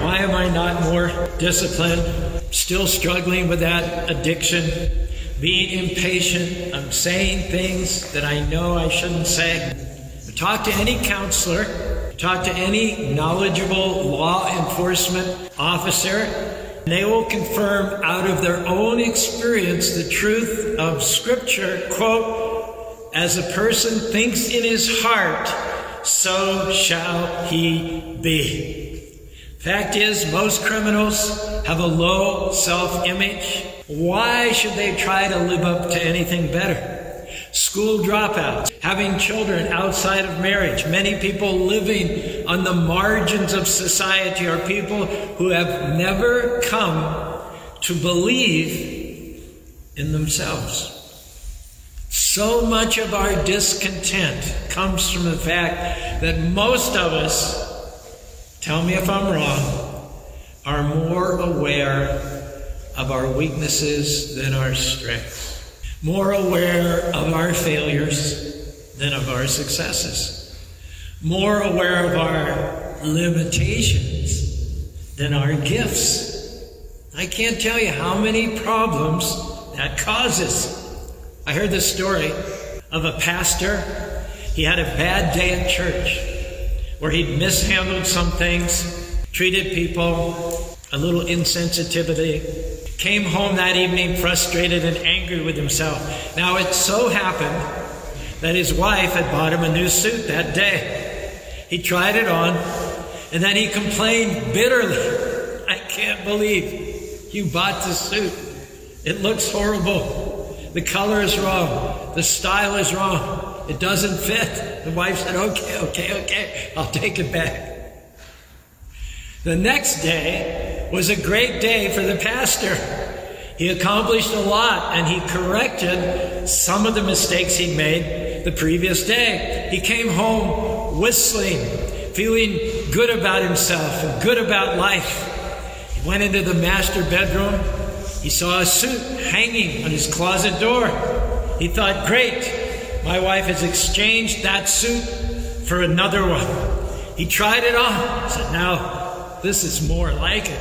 Why am I not more disciplined? Still struggling with that addiction, being impatient. I'm saying things that I know I shouldn't say. Talk to any counselor, talk to any knowledgeable law enforcement officer, And they will confirm out of their own experience the truth of Scripture, quote, as a person thinks in his heart, so shall he be. Fact is, most criminals have a low self image. Why should they try to live up to anything better? School dropouts, having children outside of marriage, many people living on the margins of society are people who have never come to believe in themselves. So much of our discontent comes from the fact that most of us, tell me if I'm wrong, are more aware of our weaknesses than our strengths, more aware of our failures than of our successes, more aware of our limitations than our gifts. I can't tell you how many problems that causes. I heard this story of a pastor. He had a bad day at church where he'd mishandled some things, treated people a little insensitivity, came home that evening frustrated and angry with himself. Now it so happened that his wife had bought him a new suit that day. He tried it on and then he complained bitterly. I can't believe you bought the suit. It looks horrible. The color is wrong. The style is wrong. It doesn't fit. The wife said, okay, okay, okay, I'll take it back. The next day was a great day for the pastor. He accomplished a lot and he corrected some of the mistakes he'd made the previous day. He came home whistling, feeling good about himself and good about life. He went into the master bedroom. He saw a suit hanging on his closet door. He thought, great, my wife has exchanged that suit for another one. He tried it on. Said, now this is more like it.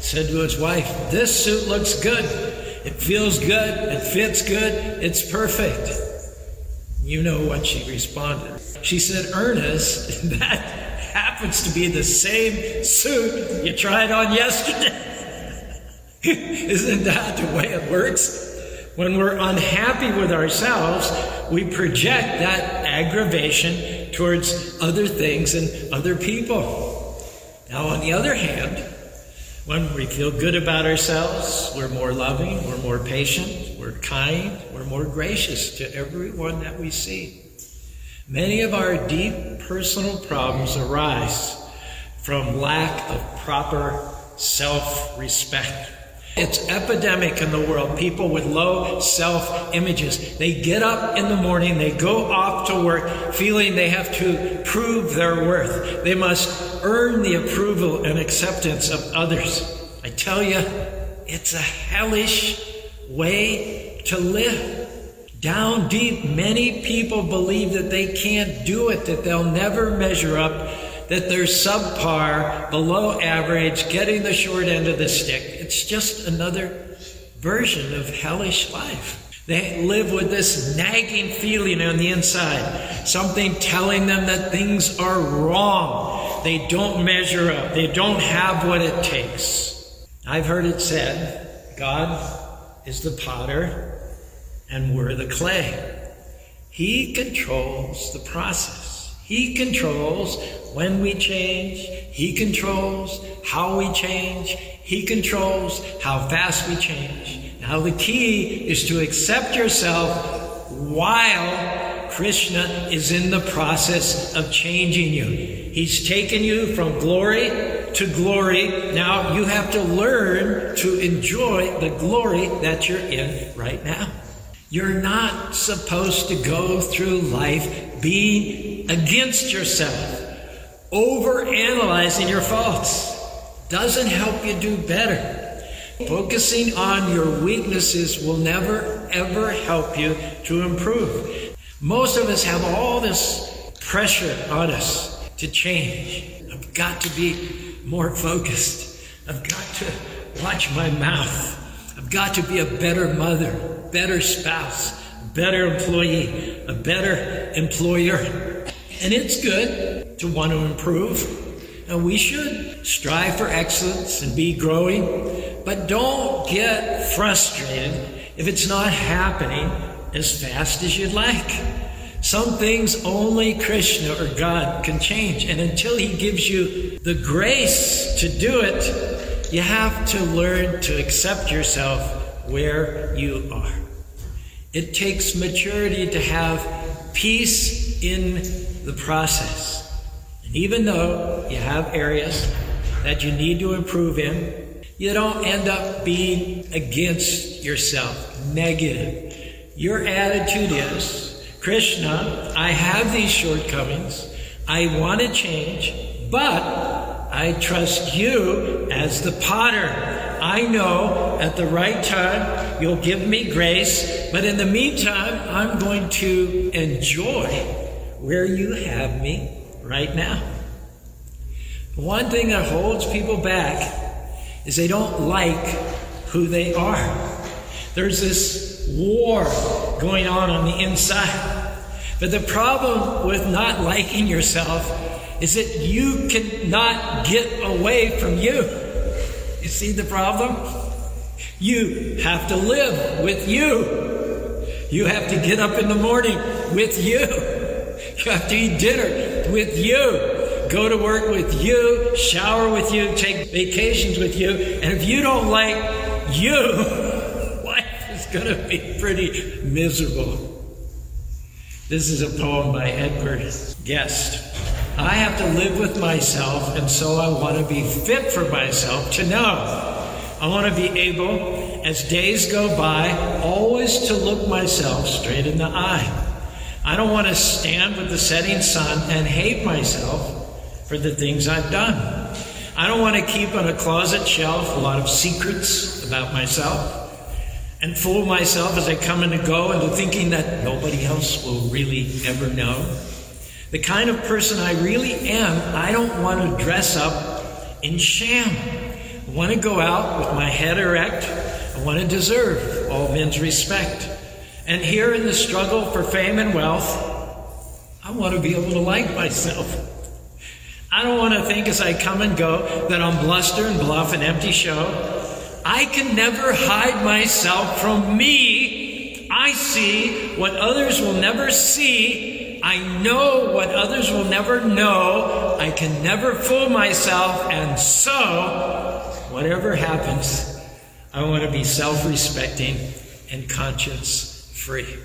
Said to his wife, this suit looks good. It feels good. It fits good. It's perfect. You know what she responded. She said, Ernest, that happens to be the same suit you tried on yesterday. Isn't that the way it works? When we're unhappy with ourselves, we project that aggravation towards other things and other people. Now, on the other hand, when we feel good about ourselves, we're more loving, we're more patient, we're kind, we're more gracious to everyone that we see. Many of our deep personal problems arise from lack of proper self respect. It's epidemic in the world. People with low self images. They get up in the morning, they go off to work feeling they have to prove their worth. They must earn the approval and acceptance of others. I tell you, it's a hellish way to live. Down deep, many people believe that they can't do it, that they'll never measure up, that they're subpar, below average, getting the short end of the stick. It's just another version of hellish life. They live with this nagging feeling on the inside, something telling them that things are wrong. They don't measure up, they don't have what it takes. I've heard it said God is the potter and we're the clay. He controls the process. He controls when we change. He controls how we change. He controls how fast we change. Now, the key is to accept yourself while Krishna is in the process of changing you. He's taken you from glory to glory. Now you have to learn to enjoy the glory that you're in right now. You're not supposed to go through life being against yourself, over analyzing your faults. Doesn't help you do better. Focusing on your weaknesses will never, ever help you to improve. Most of us have all this pressure on us to change. I've got to be more focused. I've got to watch my mouth. I've got to be a better mother, better spouse, better employee, a better employer. And it's good to want to improve. And we should strive for excellence and be growing, but don't get frustrated if it's not happening as fast as you'd like. Some things only Krishna or God can change. And until He gives you the grace to do it, you have to learn to accept yourself where you are. It takes maturity to have peace in the process. Even though you have areas that you need to improve in, you don't end up being against yourself, negative. Your attitude is, Krishna, I have these shortcomings. I want to change, but I trust you as the potter. I know at the right time you'll give me grace, but in the meantime, I'm going to enjoy where you have me right now. One thing that holds people back is they don't like who they are. There's this war going on on the inside. But the problem with not liking yourself is that you cannot get away from you. You see the problem? You have to live with you. You have to get up in the morning with you. You have to eat dinner with you. Go to work with you, shower with you, take vacations with you. And if you don't like you, life is going to be pretty miserable. This is a poem by Edgar Guest. I have to live with myself, and so I want to be fit for myself to know. I want to be able, as days go by, always to look myself straight in the eye. I don't want to stand with the setting sun and hate myself for the things I've done. I don't want to keep on a closet shelf a lot of secrets about myself and fool myself as I come and go into thinking that nobody else will really ever know. The kind of person I really am, I don't want to dress up in sham. I want to go out with my head erect. I want to deserve all men's respect. And here in the struggle for fame and wealth, I want to be able to like myself. I don't want to think as I come and go that I'm bluster and bluff and empty show. I can never hide myself from me. I see what others will never see. I know what others will never know. I can never fool myself. And so, whatever happens, I want to be self respecting and conscience free.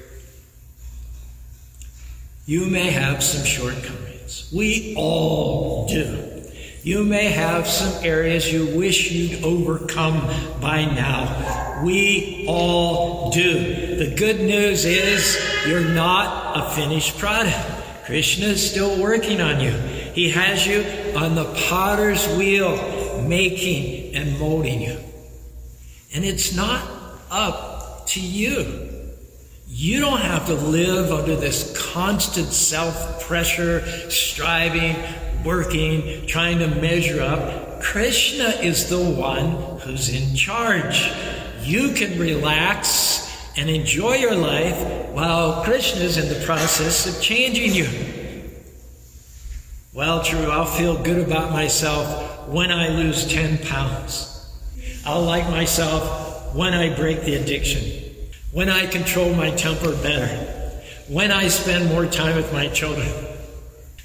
You may have some shortcomings. We all do. You may have some areas you wish you'd overcome by now. We all do. The good news is you're not a finished product. Krishna is still working on you. He has you on the potter's wheel, making and molding you. And it's not up to you. You don't have to live under this constant self pressure, striving, working, trying to measure up. Krishna is the one who's in charge. You can relax and enjoy your life while Krishna is in the process of changing you. Well, true, I'll feel good about myself when I lose 10 pounds. I'll like myself when I break the addiction, when I control my temper better, when I spend more time with my children.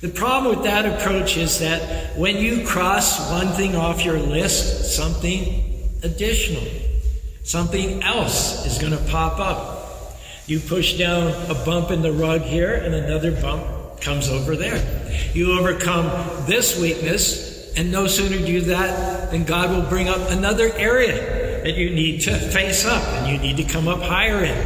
The problem with that approach is that when you cross one thing off your list, something additional, something else is going to pop up. You push down a bump in the rug here, and another bump comes over there. You overcome this weakness, And no sooner do that than God will bring up another area that you need to face up and you need to come up higher in.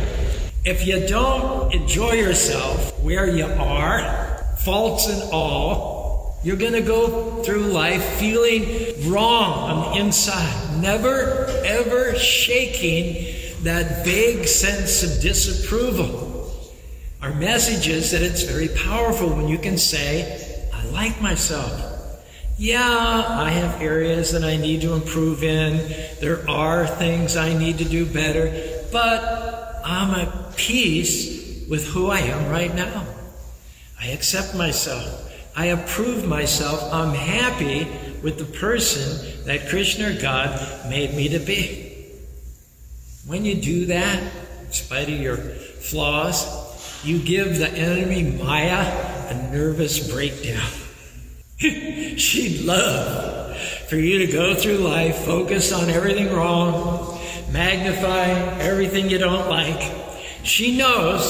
If you don't enjoy yourself where you are, faults and all, you're going to go through life feeling wrong on the inside, never ever shaking that vague sense of disapproval. Our message is that it's very powerful when you can say, I like myself. Yeah, I have areas that I need to improve in. There are things I need to do better, but I'm at peace with who I am right now. I accept myself. I approve myself. I'm happy with the person that Krishna or God made me to be. When you do that, in spite of your flaws, you give the enemy Maya a nervous breakdown. She'd love for you to go through life, focus on everything wrong, magnify everything you don't like. She knows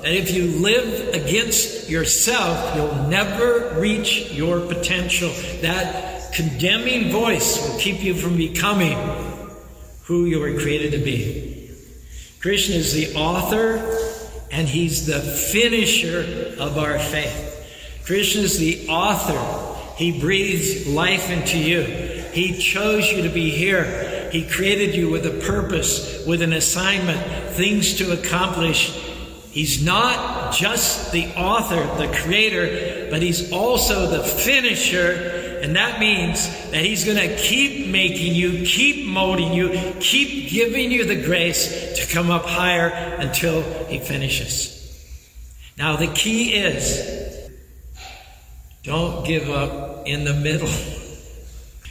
that if you live against yourself, you'll never reach your potential. That condemning voice will keep you from becoming who you were created to be. Krishna is the author and he's the finisher of our faith. Krishna is the author. He breathes life into you. He chose you to be here. He created you with a purpose, with an assignment, things to accomplish. He's not just the author, the creator, but he's also the finisher and that means that He's going to keep making you, keep molding you, keep giving you the grace to come up higher until He finishes. Now, the key is don't give up in the middle.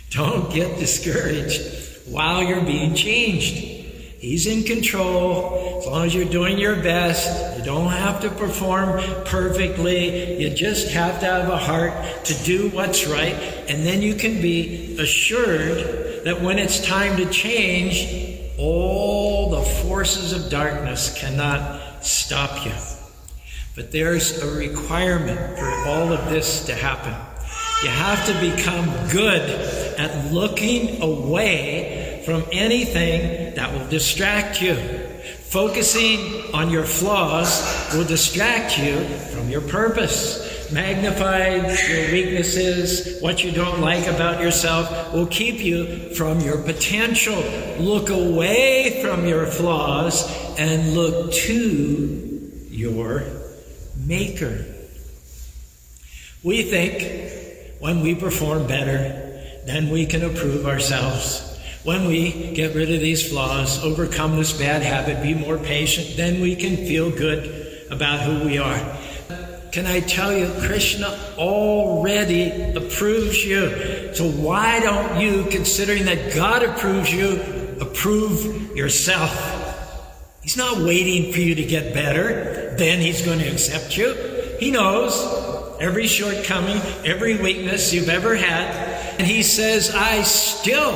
Don't get discouraged while you're being changed. He's in control. As long as you're doing your best, you don't have to perform perfectly. You just have to have a heart to do what's right. And then you can be assured that when it's time to change, all the forces of darkness cannot stop you. But there's a requirement for all of this to happen. You have to become good at looking away from anything that will distract you. Focusing on your flaws will distract you from your purpose. Magnify your weaknesses, what you don't like about yourself, will keep you from your potential. Look away from your flaws and look to your Maker. We think when we perform better, then we can approve ourselves. When we get rid of these flaws, overcome this bad habit, be more patient, then we can feel good about who we are. Can I tell you, Krishna already approves you. So why don't you, considering that God approves you, approve yourself? He's not waiting for you to get better, then He's going to accept you. He knows every shortcoming, every weakness you've ever had, and He says, I still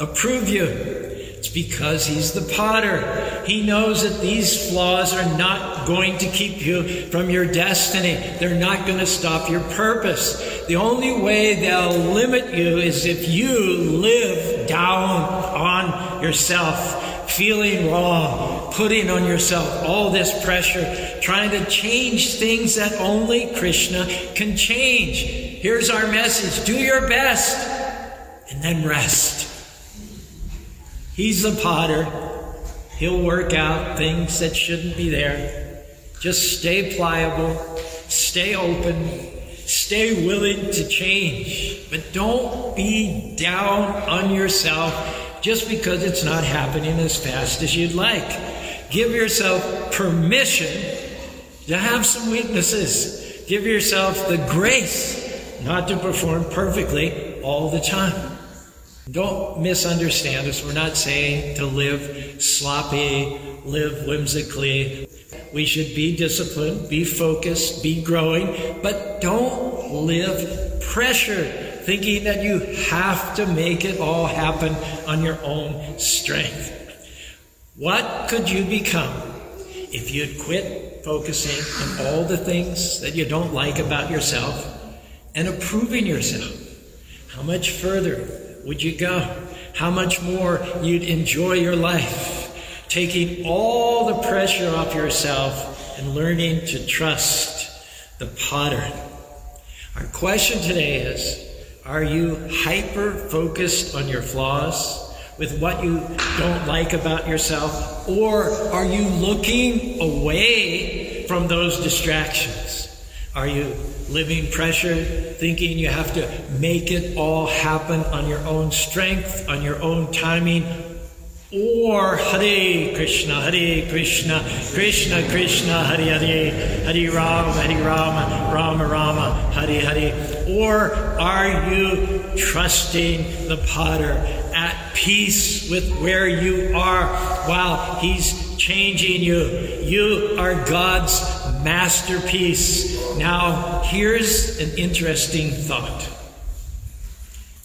approve you. It's because He's the potter. He knows that these flaws are not going to keep you from your destiny. They're not going to stop your purpose. The only way they'll limit you is if you live down on yourself, feeling wrong, putting on yourself all this pressure, trying to change things that only Krishna can change. Here's our message do your best and then rest. He's the potter. He'll work out things that shouldn't be there. Just stay pliable, stay open, stay willing to change. But don't be down on yourself just because it's not happening as fast as you'd like. Give yourself permission to have some weaknesses. Give yourself the grace not to perform perfectly all the time. Don't misunderstand us. We're not saying to live sloppy, live whimsically. We should be disciplined, be focused, be growing, but don't live pressure, thinking that you have to make it all happen on your own strength. What could you become if you'd quit focusing on all the things that you don't like about yourself and approving yourself? how much further would you go? How much more you'd enjoy your life, taking all the pressure off yourself and learning to trust the potter. Our question today is Are you hyper focused on your flaws? with what you don't like about yourself? Or are you looking away from those distractions? Are you living pressure, thinking you have to make it all happen on your own strength, on your own timing? Or Hare Krishna, Hare Krishna, Krishna Krishna, Hare Hare, Hare Rama, Hare Rama, Rama Rama, Hare Hare. Or are you trusting the potter at peace with where you are while he's changing you? You are God's masterpiece. Now, here's an interesting thought.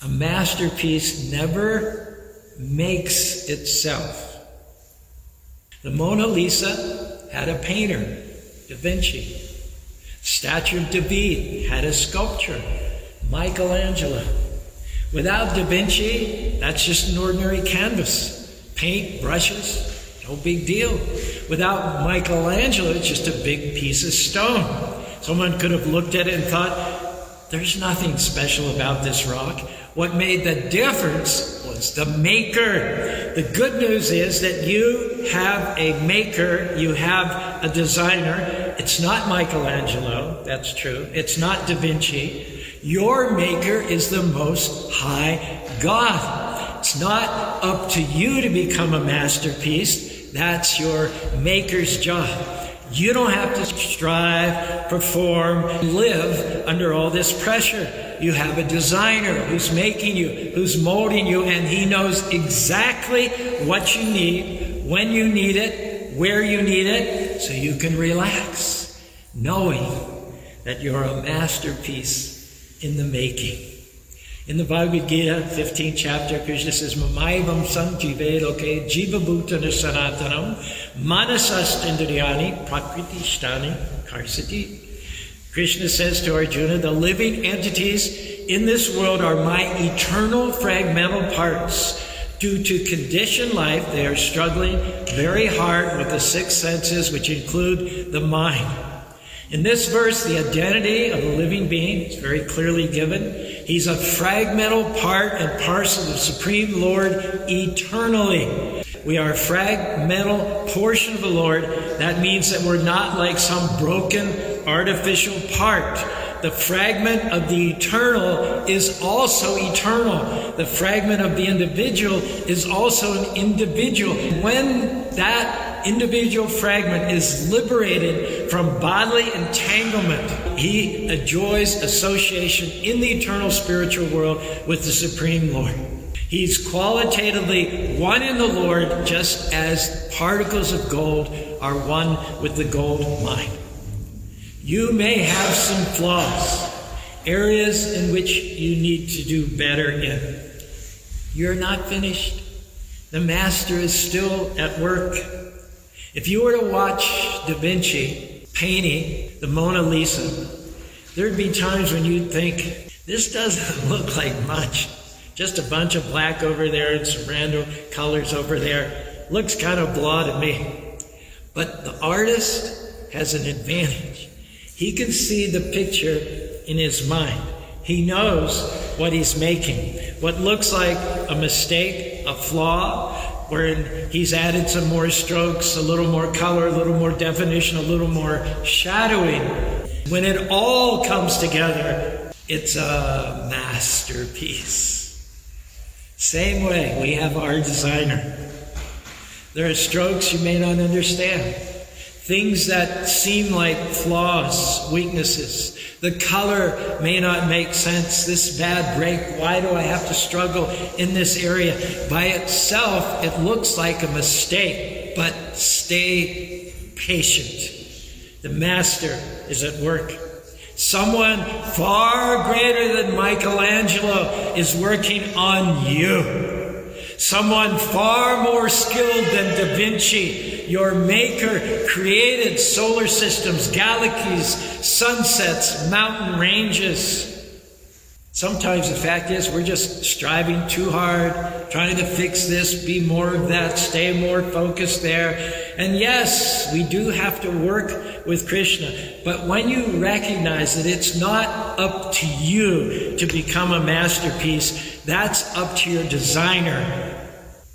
A masterpiece never makes itself. The Mona Lisa had a painter, Da Vinci. Statue of David had a sculptor, Michelangelo. Without Da Vinci, that's just an ordinary canvas. Paint, brushes, no big deal. Without Michelangelo, it's just a big piece of stone. Someone could have looked at it and thought, there's nothing special about this rock. What made the difference was the maker. The good news is that you have a maker, you have a designer. It's not Michelangelo, that's true. It's not Da Vinci. Your maker is the most high God. It's not up to you to become a masterpiece. That's your maker's job. You don't have to strive, perform, live under all this pressure. You have a designer who's making you, who's molding you, and he knows exactly what you need, when you need it, where you need it, so you can relax, knowing that you're a masterpiece in the making. In the Bhagavad Gita, 15th chapter, Krishna says, Mamaivam jiva bhutana sanatanam manasastindriyani prakritishtani karsati. Krishna says to Arjuna, the living entities in this world are my eternal fragmental parts. Due to conditioned life, they are struggling very hard with the six senses, which include the mind. In this verse, the identity of a living being is very clearly given. He's a fragmental part and parcel of the Supreme Lord eternally. We are a fragmental portion of the Lord. That means that we're not like some broken artificial part. The fragment of the eternal is also eternal. The fragment of the individual is also an individual. When that individual fragment is liberated from bodily entanglement, he enjoys association in the eternal spiritual world with the Supreme Lord. He's qualitatively one in the Lord, just as particles of gold are one with the gold mine. You may have some flaws, areas in which you need to do better in. You're not finished. The master is still at work. If you were to watch Da Vinci painting the Mona Lisa, there'd be times when you'd think, this doesn't look like much. Just a bunch of black over there and some random colors over there. Looks kind of blah to me. But the artist has an advantage. He can see the picture in his mind. He knows what he's making. What looks like a mistake, a flaw, where he's added some more strokes, a little more color, a little more definition, a little more shadowing. When it all comes together, it's a masterpiece. Same way, we have our designer. There are strokes you may not understand. Things that seem like flaws, weaknesses. The color may not make sense. This bad break, why do I have to struggle in this area? By itself, it looks like a mistake, but stay patient. The master is at work. Someone far greater than Michelangelo is working on you. Someone far more skilled than Da Vinci, your maker, created solar systems, galaxies, sunsets, mountain ranges. Sometimes the fact is we're just striving too hard, trying to fix this, be more of that, stay more focused there. And yes, we do have to work with Krishna. But when you recognize that it's not up to you to become a masterpiece, that's up to your designer,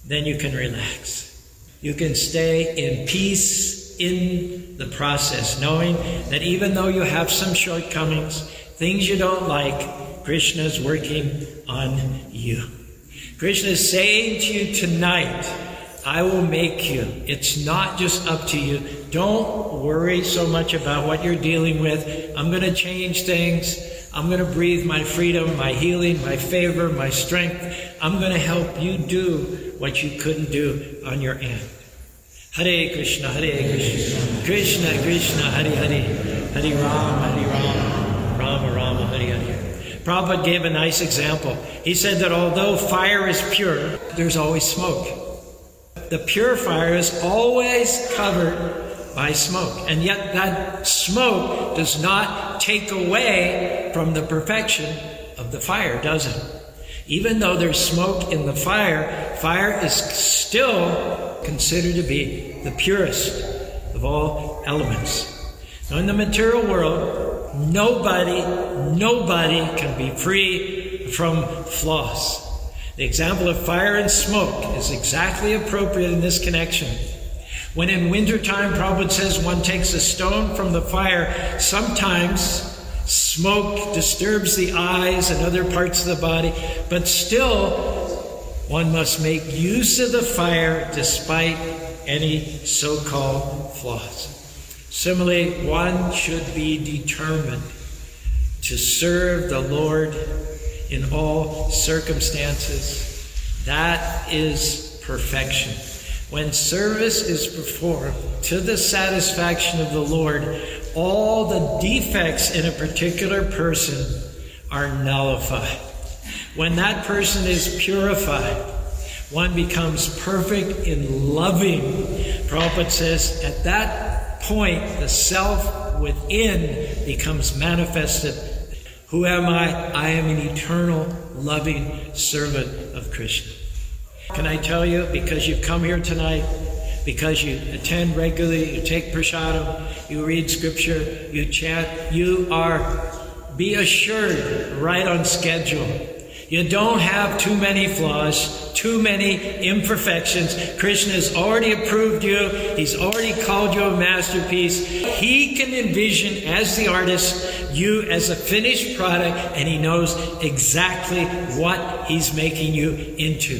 then you can relax. You can stay in peace in the process, knowing that even though you have some shortcomings, things you don't like, Krishna is working on you. Krishna is saying to you tonight, I will make you. It's not just up to you. Don't worry so much about what you're dealing with. I'm going to change things. I'm going to breathe my freedom, my healing, my favor, my strength. I'm going to help you do what you couldn't do on your own. Hare Krishna, Hare Krishna, Krishna Krishna, Hare Hare, Hare Ram, Hare Ram, Rama Rama, Hare Hare. Prabhupada gave a nice example. He said that although fire is pure, there's always smoke. The pure fire is always covered by smoke. And yet that smoke does not take away from the perfection of the fire, does it? Even though there's smoke in the fire, fire is still considered to be the purest of all elements. Now, in the material world, Nobody, nobody can be free from flaws. The example of fire and smoke is exactly appropriate in this connection. When in wintertime, Prabhupada says one takes a stone from the fire, sometimes smoke disturbs the eyes and other parts of the body, but still one must make use of the fire despite any so called flaws. Similarly, one should be determined to serve the Lord in all circumstances. That is perfection. When service is performed to the satisfaction of the Lord, all the defects in a particular person are nullified. When that person is purified, one becomes perfect in loving. Prabhupada says, at that point, the self within becomes manifested. Who am I? I am an eternal, loving servant of Krishna. Can I tell you, because you've come here tonight, because you attend regularly, you take prasadam, you read scripture, you chant, you are, be assured, right on schedule. You don't have too many flaws, too many imperfections. Krishna has already approved you. He's already called you a masterpiece. He can envision as the artist you as a finished product and he knows exactly what he's making you into.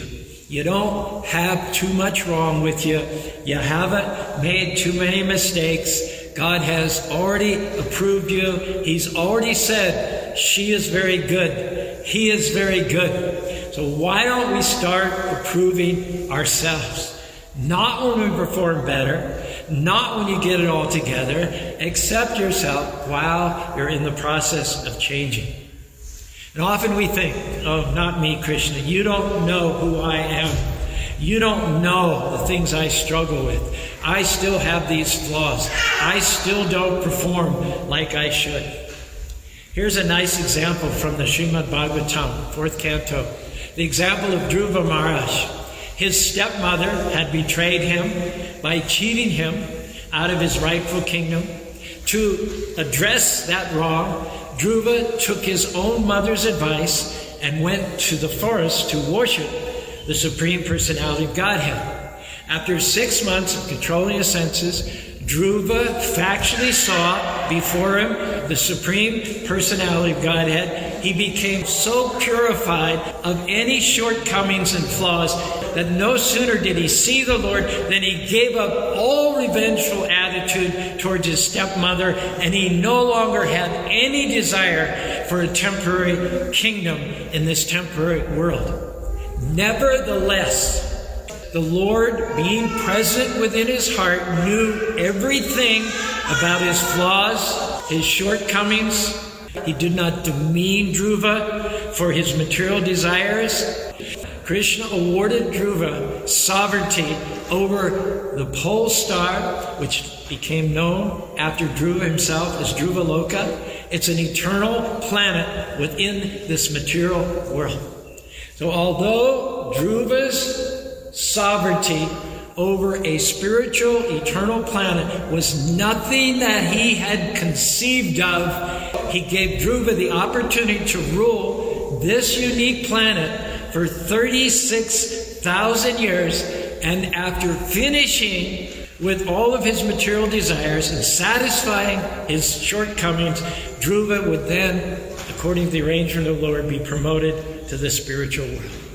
You don't have too much wrong with you. You haven't made too many mistakes. God has already approved you. He's already said, she is very good. He is very good. So why don't we start approving ourselves? Not when we perform better, not when you get it all together. Accept yourself while you're in the process of changing. And often we think, oh, not me, Krishna. You don't know who I am. You don't know the things I struggle with. I still have these flaws. I still don't perform like I should. Here's a nice example from the Srimad Bhagavatam, fourth canto. The example of Dhruva Maharaj. His stepmother had betrayed him by cheating him out of his rightful kingdom. To address that wrong, Dhruva took his own mother's advice and went to the forest to worship the Supreme Personality of Godhead. After six months of controlling his senses, Dhruva factually saw before him the supreme personality of Godhead. He became so purified of any shortcomings and flaws that no sooner did he see the Lord than he gave up all revengeful attitude towards his stepmother, and he no longer had any desire for a temporary kingdom in this temporary world. Nevertheless, the Lord, being present within his heart, knew everything about his flaws, his shortcomings. He did not demean Dhruva for his material desires. Krishna awarded Dhruva sovereignty over the pole star, which became known after Dhruva himself as Dhruva Loka, It's an eternal planet within this material world. So although Dhruva's sovereignty over a spiritual eternal planet was nothing that he had conceived of, he gave Dhruva the opportunity to rule this unique planet for 36,000 years. And after finishing with all of his material desires and satisfying his shortcomings, Dhruva would then, according to the arrangement of the Lord, be promoted to the spiritual world.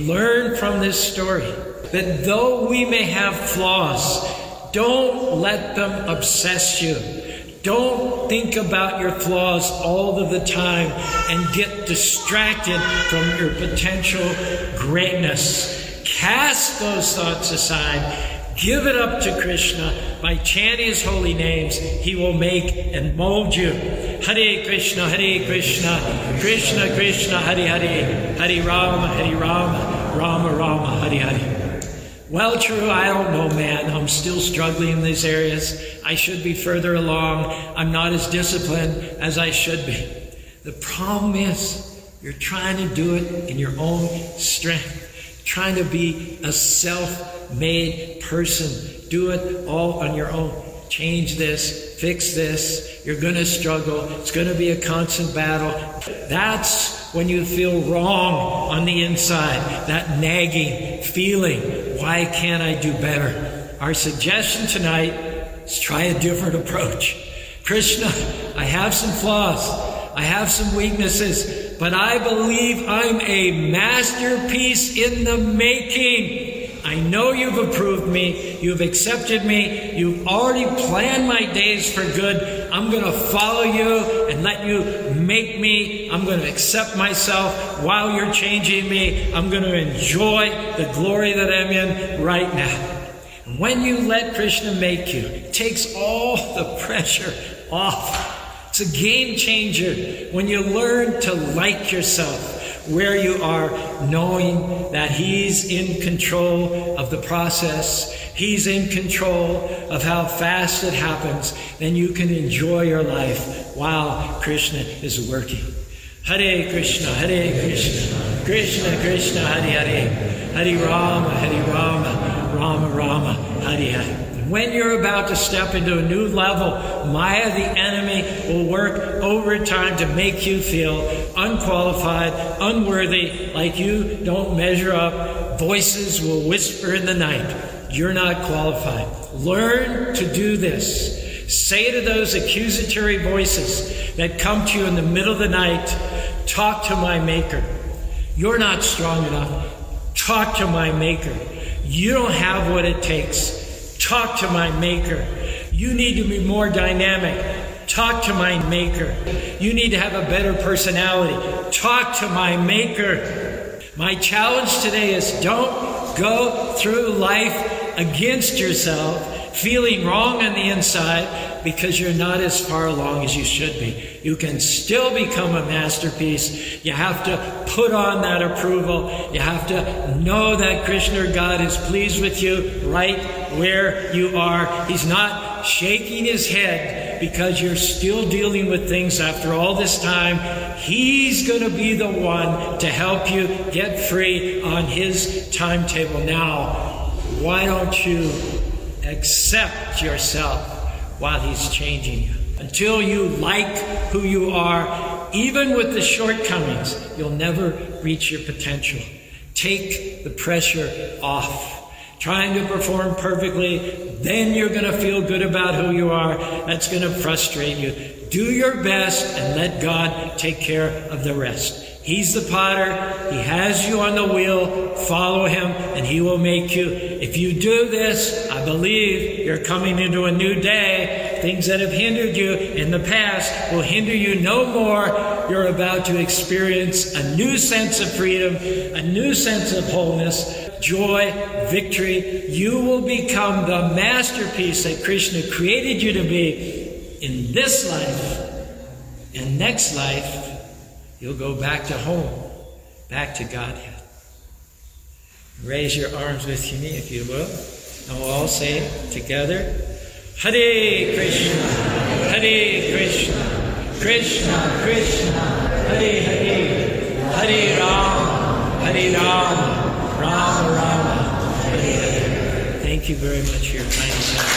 Learn from this story that though we may have flaws, don't let them obsess you. Don't think about your flaws all of the time and get distracted from your potential greatness. Cast those thoughts aside Give it up to Krishna. By chanting his holy names, he will make and mold you. Hare Krishna, Hare Krishna, Krishna Krishna, Hare Hare, Hare Rama, Hare Rama, Rama Rama, Hare Hare. Well, true, I don't know, man. I'm still struggling in these areas. I should be further along. I'm not as disciplined as I should be. The problem is, you're trying to do it in your own strength, trying to be a self made person. Do it all on your own. Change this, fix this. You're going to struggle. It's going to be a constant battle. That's when you feel wrong on the inside, that nagging feeling. Why can't I do better? Our suggestion tonight is try a different approach. Krishna, I have some flaws. I have some weaknesses, but I believe I'm a masterpiece in the making. I know you've approved me. You've accepted me. You've already planned my days for good. I'm going to follow you and let you make me. I'm going to accept myself while you're changing me. I'm going to enjoy the glory that I'm in right now. And when you let Krishna make you, it takes all the pressure off. It's a game changer when you learn to like yourself where you are, knowing that He's in control of the process, He's in control of how fast it happens, then you can enjoy your life while Krishna is working. Hare Krishna, Hare Krishna, Krishna Krishna, Hare Hare, Hare Rama, Hare Rama, Rama Rama, Hare Hare. When you're about to step into a new level, Maya, the enemy, will work overtime to make you feel unqualified, unworthy, like you don't measure up. Voices will whisper in the night, You're not qualified. Learn to do this. Say to those accusatory voices that come to you in the middle of the night, Talk to my Maker. You're not strong enough. Talk to my Maker. You don't have what it takes. Talk to my Maker. You need to be more dynamic. Talk to my Maker. You need to have a better personality. Talk to my Maker. My challenge today is don't go through life against yourself, feeling wrong on the inside because you're not as far along as you should be. You can still become a masterpiece. You have to put on that approval. You have to know that Krishna or God is pleased with you right where you are. He's not shaking his head because you're still dealing with things after all this time. He's going to be the one to help you get free on his timetable. Now, why don't you accept yourself while he's changing you? Until you like who you are, even with the shortcomings, you'll never reach your potential. Take the pressure off. Trying to perform perfectly, then you're going to feel good about who you are. That's going to frustrate you. Do your best and let God take care of the rest. He's the potter. He has you on the wheel. Follow him and he will make you. If you do this, I believe you're coming into a new day things that have hindered you in the past will hinder you no more. You're about to experience a new sense of freedom, a new sense of wholeness, joy, victory. You will become the masterpiece that Krishna created you to be in this life. And next life, you'll go back to home, back to Godhead. Raise your arms with me, if you will. And we'll all say it together. Hare Krishna, Hare Krishna, Krishna, Krishna, Hare Hare, Hare Ram, Hare Ram, Ram Ram, Hare Hare. Thank you very much for your kind